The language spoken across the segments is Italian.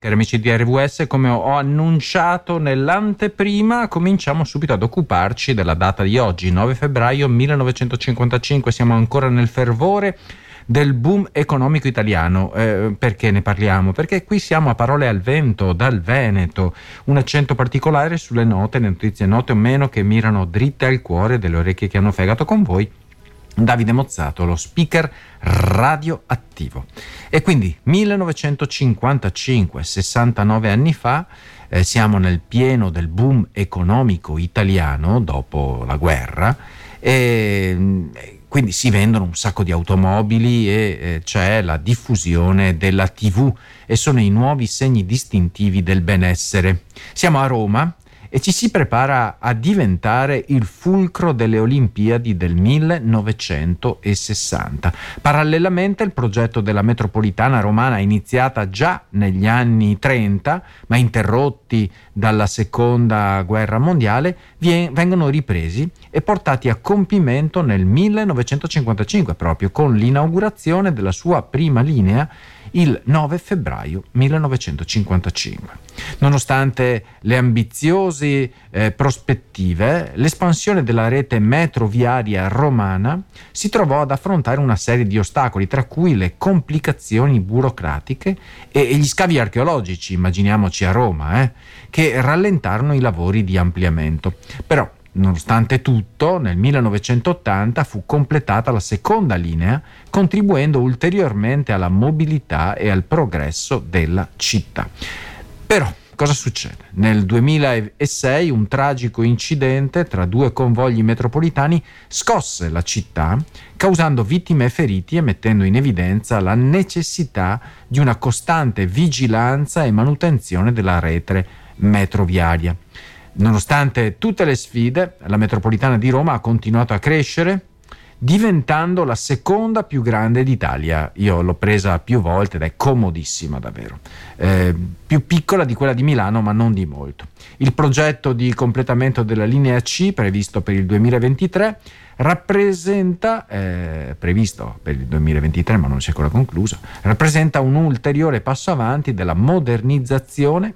Cari amici di RWS, come ho annunciato nell'anteprima, cominciamo subito ad occuparci della data di oggi, 9 febbraio 1955. Siamo ancora nel fervore del boom economico italiano. Eh, perché ne parliamo? Perché qui siamo a parole al vento, dal Veneto, un accento particolare sulle note, le notizie note o meno che mirano dritte al cuore delle orecchie che hanno fegato con voi Davide Mozzato, lo speaker radioattivo. E quindi 1955, 69 anni fa, eh, siamo nel pieno del boom economico italiano dopo la guerra e mm, quindi si vendono un sacco di automobili e eh, c'è la diffusione della TV e sono i nuovi segni distintivi del benessere. Siamo a Roma e ci si prepara a diventare il fulcro delle Olimpiadi del 1960. Parallelamente il progetto della metropolitana romana iniziata già negli anni 30, ma interrotti dalla seconda guerra mondiale, vengono ripresi e portati a compimento nel 1955 proprio con l'inaugurazione della sua prima linea il 9 febbraio 1955. Nonostante le ambiziose eh, prospettive, l'espansione della rete metroviaria romana si trovò ad affrontare una serie di ostacoli, tra cui le complicazioni burocratiche e, e gli scavi archeologici, immaginiamoci a Roma, eh, che rallentarono i lavori di ampliamento. Però Nonostante tutto, nel 1980 fu completata la seconda linea, contribuendo ulteriormente alla mobilità e al progresso della città. Però, cosa succede? Nel 2006 un tragico incidente tra due convogli metropolitani scosse la città, causando vittime e feriti e mettendo in evidenza la necessità di una costante vigilanza e manutenzione della rete metroviaria. Nonostante tutte le sfide, la metropolitana di Roma ha continuato a crescere, diventando la seconda più grande d'Italia. Io l'ho presa più volte ed è comodissima davvero. Eh, più piccola di quella di Milano, ma non di molto. Il progetto di completamento della linea C, previsto per il 2023, rappresenta, eh, previsto per il 2023 ma non si è ancora concluso, rappresenta un ulteriore passo avanti della modernizzazione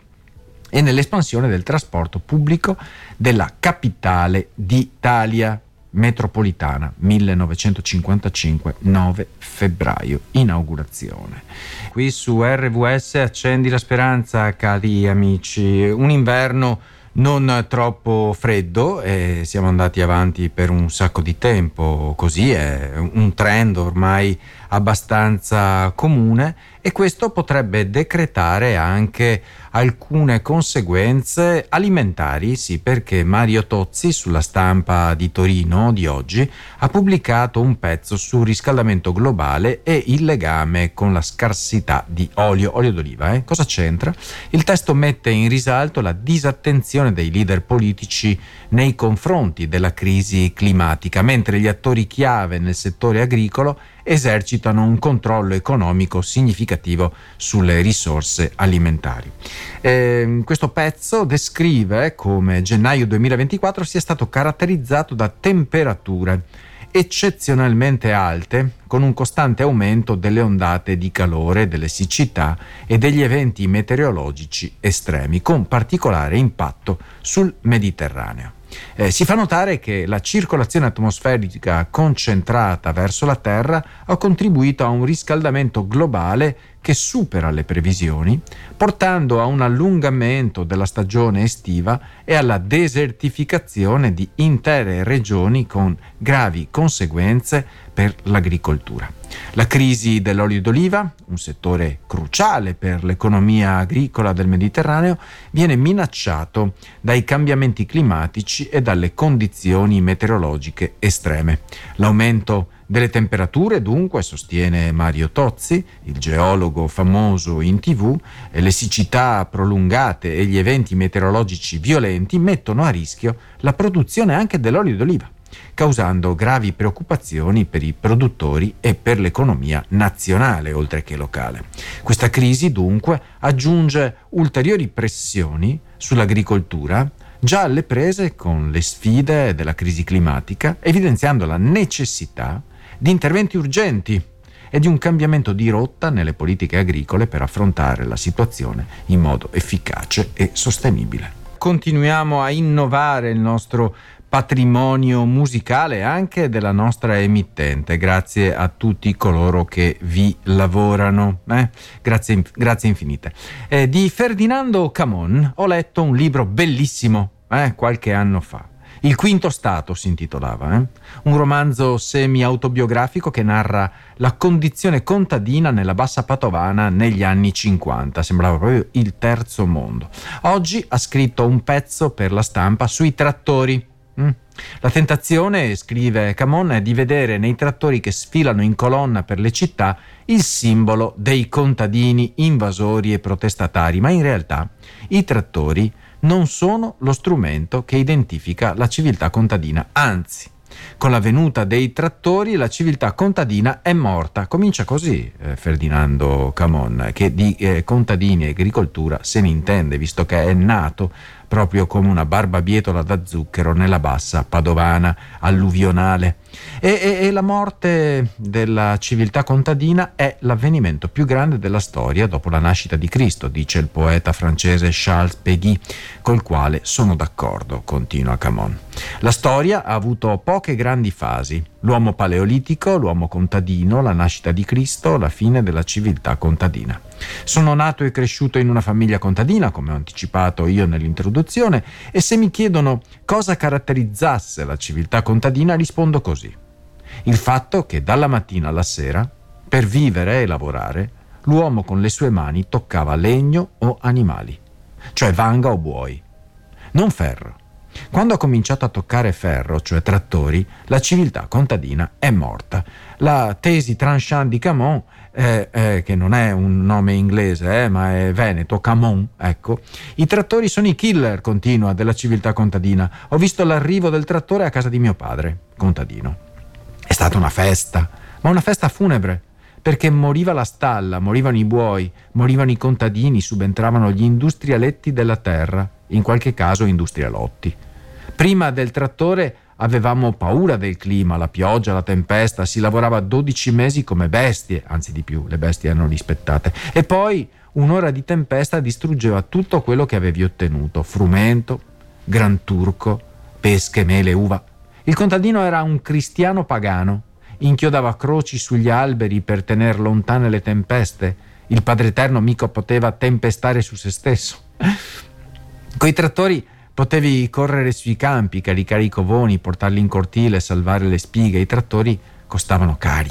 e nell'espansione del trasporto pubblico della capitale d'Italia metropolitana 1955 9 febbraio inaugurazione. Qui su RVS accendi la speranza cari amici. Un inverno non troppo freddo e siamo andati avanti per un sacco di tempo. Così è un trend ormai abbastanza comune e questo potrebbe decretare anche alcune conseguenze alimentari, sì, perché Mario Tozzi sulla stampa di Torino di oggi ha pubblicato un pezzo sul riscaldamento globale e il legame con la scarsità di olio, olio d'oliva. Eh? Cosa c'entra? Il testo mette in risalto la disattenzione dei leader politici nei confronti della crisi climatica, mentre gli attori chiave nel settore agricolo esercitano un controllo economico significativo sulle risorse alimentari. Eh, questo pezzo descrive come gennaio 2024 sia stato caratterizzato da temperature eccezionalmente alte, con un costante aumento delle ondate di calore, delle siccità e degli eventi meteorologici estremi, con particolare impatto sul Mediterraneo. Eh, si fa notare che la circolazione atmosferica concentrata verso la Terra ha contribuito a un riscaldamento globale che supera le previsioni, portando a un allungamento della stagione estiva e alla desertificazione di intere regioni con gravi conseguenze per l'agricoltura. La crisi dell'olio d'oliva, un settore cruciale per l'economia agricola del Mediterraneo, viene minacciato dai cambiamenti climatici e dalle condizioni meteorologiche estreme. L'aumento delle temperature, dunque, sostiene Mario Tozzi, il geologo famoso in tv, le siccità prolungate e gli eventi meteorologici violenti mettono a rischio la produzione anche dell'olio d'oliva causando gravi preoccupazioni per i produttori e per l'economia nazionale oltre che locale. Questa crisi dunque aggiunge ulteriori pressioni sull'agricoltura già alle prese con le sfide della crisi climatica, evidenziando la necessità di interventi urgenti e di un cambiamento di rotta nelle politiche agricole per affrontare la situazione in modo efficace e sostenibile. Continuiamo a innovare il nostro patrimonio musicale anche della nostra emittente, grazie a tutti coloro che vi lavorano. Eh? Grazie, grazie, infinite. Eh, di Ferdinando Camon ho letto un libro bellissimo eh, qualche anno fa. Il quinto stato si intitolava, eh? un romanzo semi-autobiografico che narra la condizione contadina nella bassa padovana negli anni 50, sembrava proprio il terzo mondo. Oggi ha scritto un pezzo per la stampa sui trattori Mm. La tentazione, scrive Camon, è di vedere nei trattori che sfilano in colonna per le città il simbolo dei contadini invasori e protestatari, ma in realtà i trattori non sono lo strumento che identifica la civiltà contadina, anzi con la venuta dei trattori la civiltà contadina è morta. Comincia così eh, Ferdinando Camon, che di eh, contadini e agricoltura se ne intende, visto che è nato proprio come una barbabietola da zucchero nella bassa padovana alluvionale. E, e, e, la morte della civiltà contadina è l'avvenimento più grande della storia dopo la nascita di Cristo, dice il poeta francese Charles Péguy, col quale sono d'accordo, continua Camon. La storia ha avuto poche grandi fasi, l'uomo paleolitico, l'uomo contadino, la nascita di Cristo, la fine della civiltà contadina. Sono nato e cresciuto in una famiglia contadina, come ho anticipato io nell'introduzione, e se mi chiedono cosa caratterizzasse la civiltà contadina rispondo così. Il fatto che dalla mattina alla sera, per vivere e lavorare, l'uomo con le sue mani toccava legno o animali, cioè vanga o buoi, non ferro. Quando ha cominciato a toccare ferro, cioè trattori, la civiltà contadina è morta. La tesi tranchant di Camon eh, eh, che non è un nome inglese, eh, ma è veneto, Camon, ecco. I trattori sono i killer, continua, della civiltà contadina. Ho visto l'arrivo del trattore a casa di mio padre, contadino. È stata una festa, ma una festa funebre, perché moriva la stalla, morivano i buoi, morivano i contadini, subentravano gli industrialetti della terra, in qualche caso industrialotti. Prima del trattore avevamo paura del clima, la pioggia, la tempesta, si lavorava 12 mesi come bestie, anzi di più, le bestie erano rispettate. E poi un'ora di tempesta distruggeva tutto quello che avevi ottenuto, frumento, gran turco, pesche, mele, uva. Il contadino era un cristiano pagano, inchiodava croci sugli alberi per tenere lontane le tempeste. Il Padre Eterno mica poteva tempestare su se stesso. Coi trattori Potevi correre sui campi, caricare i covoni, portarli in cortile, salvare le spighe. I trattori costavano cari.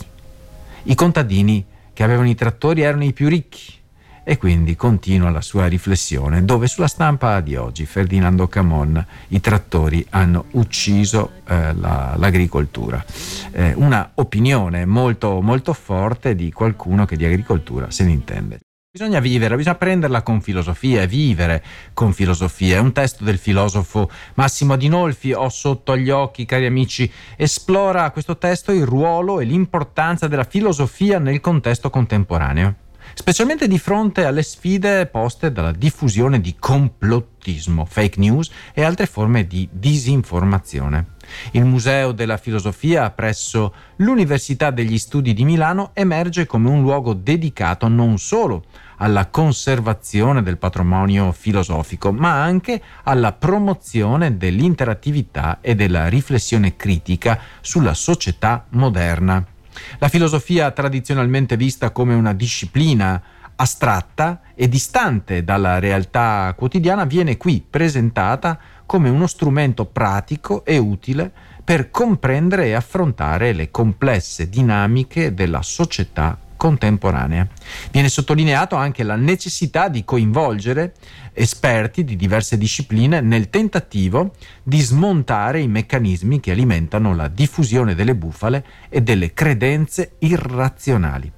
I contadini che avevano i trattori erano i più ricchi. E quindi continua la sua riflessione, dove sulla stampa di oggi Ferdinando Camon i trattori hanno ucciso eh, la, l'agricoltura. Eh, una opinione molto, molto forte di qualcuno che di agricoltura se ne intende. Bisogna vivere, bisogna prenderla con filosofia e vivere con filosofia. È un testo del filosofo Massimo Adinolfi, ho sotto agli occhi, cari amici, esplora questo testo il ruolo e l'importanza della filosofia nel contesto contemporaneo specialmente di fronte alle sfide poste dalla diffusione di complottismo, fake news e altre forme di disinformazione. Il Museo della Filosofia presso l'Università degli Studi di Milano emerge come un luogo dedicato non solo alla conservazione del patrimonio filosofico, ma anche alla promozione dell'interattività e della riflessione critica sulla società moderna. La filosofia tradizionalmente vista come una disciplina astratta e distante dalla realtà quotidiana viene qui presentata come uno strumento pratico e utile per comprendere e affrontare le complesse dinamiche della società contemporanea. Viene sottolineato anche la necessità di coinvolgere esperti di diverse discipline nel tentativo di smontare i meccanismi che alimentano la diffusione delle bufale e delle credenze irrazionali.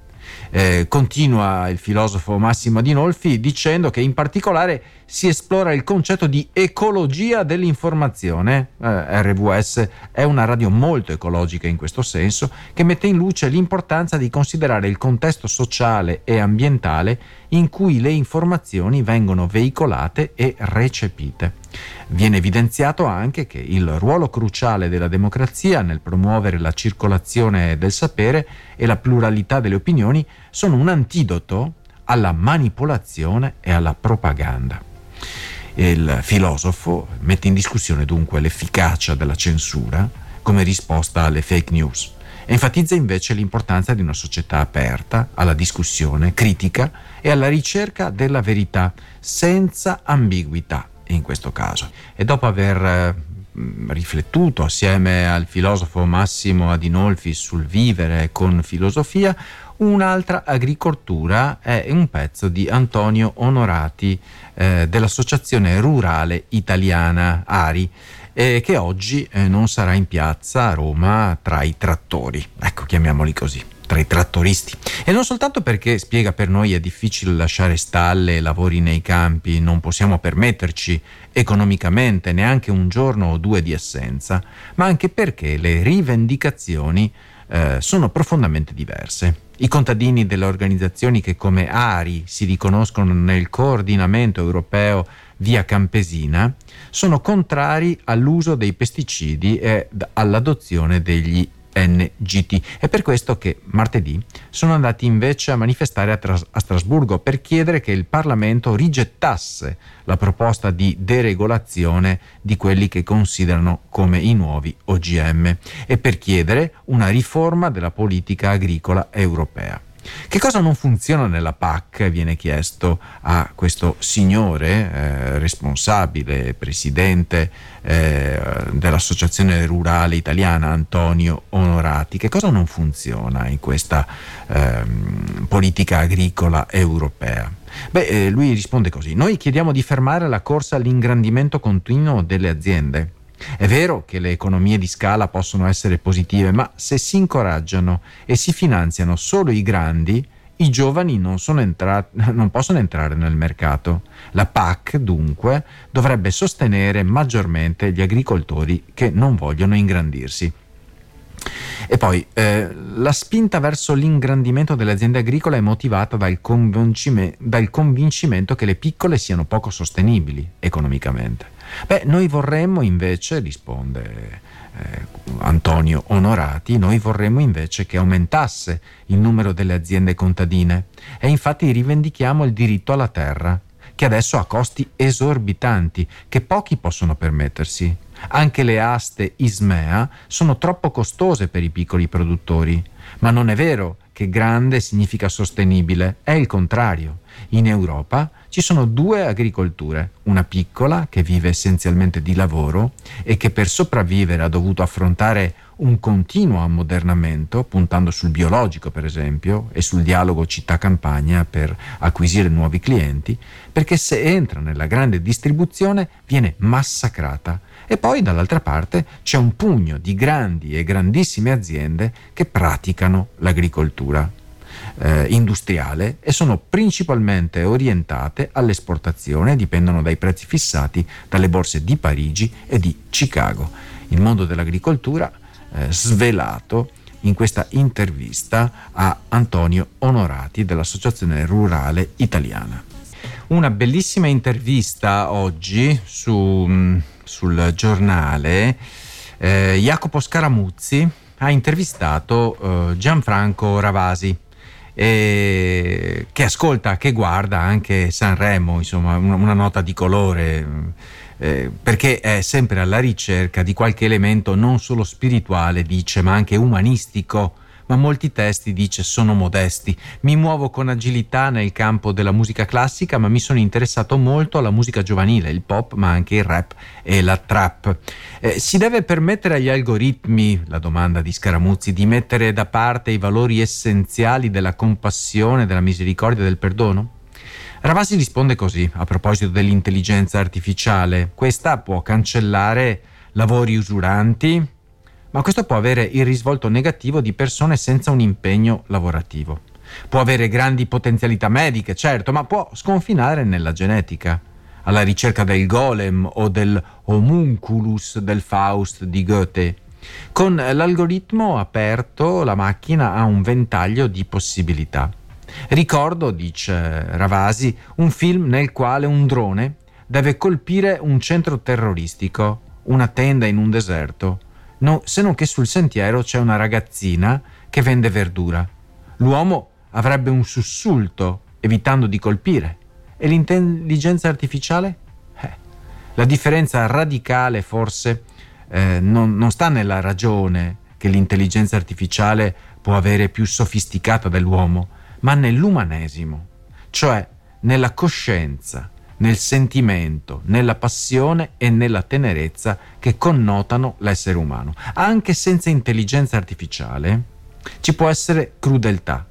Eh, continua il filosofo Massimo Adinolfi dicendo che in particolare si esplora il concetto di ecologia dell'informazione. Eh, RVS è una radio molto ecologica in questo senso, che mette in luce l'importanza di considerare il contesto sociale e ambientale in cui le informazioni vengono veicolate e recepite. Viene evidenziato anche che il ruolo cruciale della democrazia nel promuovere la circolazione del sapere e la pluralità delle opinioni sono un antidoto alla manipolazione e alla propaganda. Il filosofo mette in discussione dunque l'efficacia della censura come risposta alle fake news enfatizza invece l'importanza di una società aperta alla discussione critica e alla ricerca della verità senza ambiguità in questo caso. E dopo aver eh, riflettuto assieme al filosofo Massimo Adinolfi sul vivere con filosofia, un'altra agricoltura è un pezzo di Antonio Onorati eh, dell'Associazione Rurale Italiana ARI eh, che oggi eh, non sarà in piazza a Roma tra i trattori, ecco chiamiamoli così tra i trattoristi. E non soltanto perché spiega per noi è difficile lasciare stalle e lavori nei campi, non possiamo permetterci economicamente neanche un giorno o due di assenza, ma anche perché le rivendicazioni eh, sono profondamente diverse. I contadini delle organizzazioni che come ARI si riconoscono nel coordinamento europeo via campesina sono contrari all'uso dei pesticidi e all'adozione degli NGT. È per questo che martedì sono andati invece a manifestare a, Tras- a, Strasburgo per chiedere che il Parlamento rigettasse la proposta di deregolazione di quelli che considerano come i nuovi OGM e per chiedere una riforma della politica agricola europea. Che cosa non funziona nella PAC? Viene chiesto a questo signore eh, responsabile, presidente eh, dell'Associazione Rurale Italiana, Antonio Onorati. Che cosa non funziona in questa eh, politica agricola europea? Beh, eh, lui risponde così. Noi chiediamo di fermare la corsa all'ingrandimento continuo delle aziende è vero che le economie di scala possono essere positive, ma se si incoraggiano e si finanziano solo i grandi, i giovani non, entra- non, possono entrare nel mercato. La PAC, dunque, dovrebbe sostenere maggiormente gli agricoltori che non vogliono ingrandirsi. E poi eh, la spinta verso l'ingrandimento delle aziende agricole è motivata dal, convincime- dal convincimento che le piccole siano poco sostenibili economicamente. Beh, noi vorremmo invece, risponde eh, Antonio Onorati, noi vorremmo invece che aumentasse il numero delle aziende contadine e infatti rivendichiamo il diritto alla terra, che adesso ha costi esorbitanti che pochi possono permettersi. Anche le aste ISMEA sono troppo costose per i piccoli produttori, ma non è vero che grande significa sostenibile, è il contrario. In Europa ci sono due agricolture, una piccola che vive essenzialmente di lavoro e che per sopravvivere ha dovuto affrontare un continuo ammodernamento, puntando sul biologico per esempio e sul dialogo città-campagna per acquisire nuovi clienti, perché se entra nella grande distribuzione viene massacrata. E poi dall'altra parte c'è un pugno di grandi e grandissime aziende che praticano l'agricoltura eh, industriale e sono principalmente orientate all'esportazione, dipendono dai prezzi fissati dalle borse di Parigi e di Chicago. Il mondo dell'agricoltura eh, svelato in questa intervista a Antonio Onorati dell'Associazione Rurale Italiana. Una bellissima intervista oggi su, mm, sul giornale. Eh, Jacopo Scaramuzzi ha intervistato eh, Gianfranco Ravasi, eh, che ascolta, che guarda anche Sanremo, insomma, una, una nota di colore, eh, perché è sempre alla ricerca di qualche elemento non solo spirituale, dice, ma anche umanistico ma molti testi dice sono modesti. Mi muovo con agilità nel campo della musica classica, ma mi sono interessato molto alla musica giovanile, il pop, ma anche il rap e la trap. Eh, si deve permettere agli algoritmi, la domanda di Scaramuzzi, di mettere da parte i valori essenziali della compassione, della misericordia e del perdono? Ravasi risponde così a proposito dell'intelligenza artificiale. Questa può cancellare lavori usuranti, ma questo può avere il risvolto negativo di persone senza un impegno lavorativo. Può avere grandi potenzialità mediche, certo, ma può sconfinare nella genetica, alla ricerca del golem o del homunculus del Faust di Goethe. Con l'algoritmo aperto la macchina ha un ventaglio di possibilità. Ricordo, dice Ravasi, un film nel quale un drone deve colpire un centro terroristico, una tenda in un deserto, no, se non che sul sentiero c'è una ragazzina che vende verdura. L'uomo avrebbe un sussulto evitando di colpire. E l'intelligenza artificiale? Eh, la differenza radicale forse eh, non, non sta nella ragione che l'intelligenza artificiale può avere più sofisticata dell'uomo, ma nell'umanesimo, cioè nella coscienza, nel sentimento, nella passione e nella tenerezza che connotano l'essere umano. Anche senza intelligenza artificiale ci può essere crudeltà.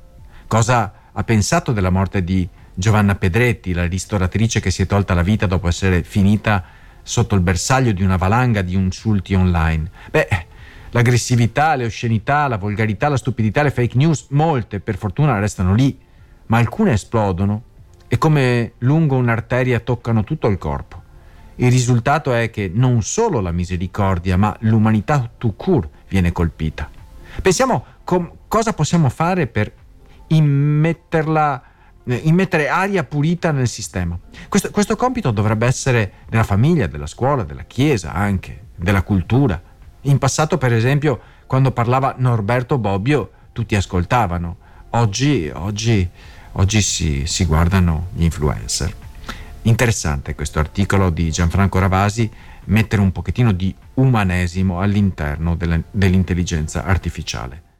Cosa ha pensato della morte di Giovanna Pedretti, la ristoratrice che si è tolta la vita dopo essere finita sotto il bersaglio di una valanga di insulti online? Beh, l'aggressività, le oscenità, la volgarità, la stupidità, le fake news, molte per fortuna restano lì, ma alcune esplodono e come lungo un'arteria toccano tutto il corpo. Il risultato è che non solo la misericordia, ma l'umanità tout court viene colpita. Pensiamo com- cosa possiamo fare per immetterla, eh, immettere aria pulita nel sistema. Questo, questo compito dovrebbe essere della famiglia, della scuola, della chiesa anche, della cultura. In passato, per esempio, quando parlava Norberto Bobbio, tutti ascoltavano. Oggi, oggi oggi si, si guardano gli influencer. Interessante questo articolo di Gianfranco Ravasi, mettere un pochettino di umanesimo all'interno dell'intelligenza artificiale.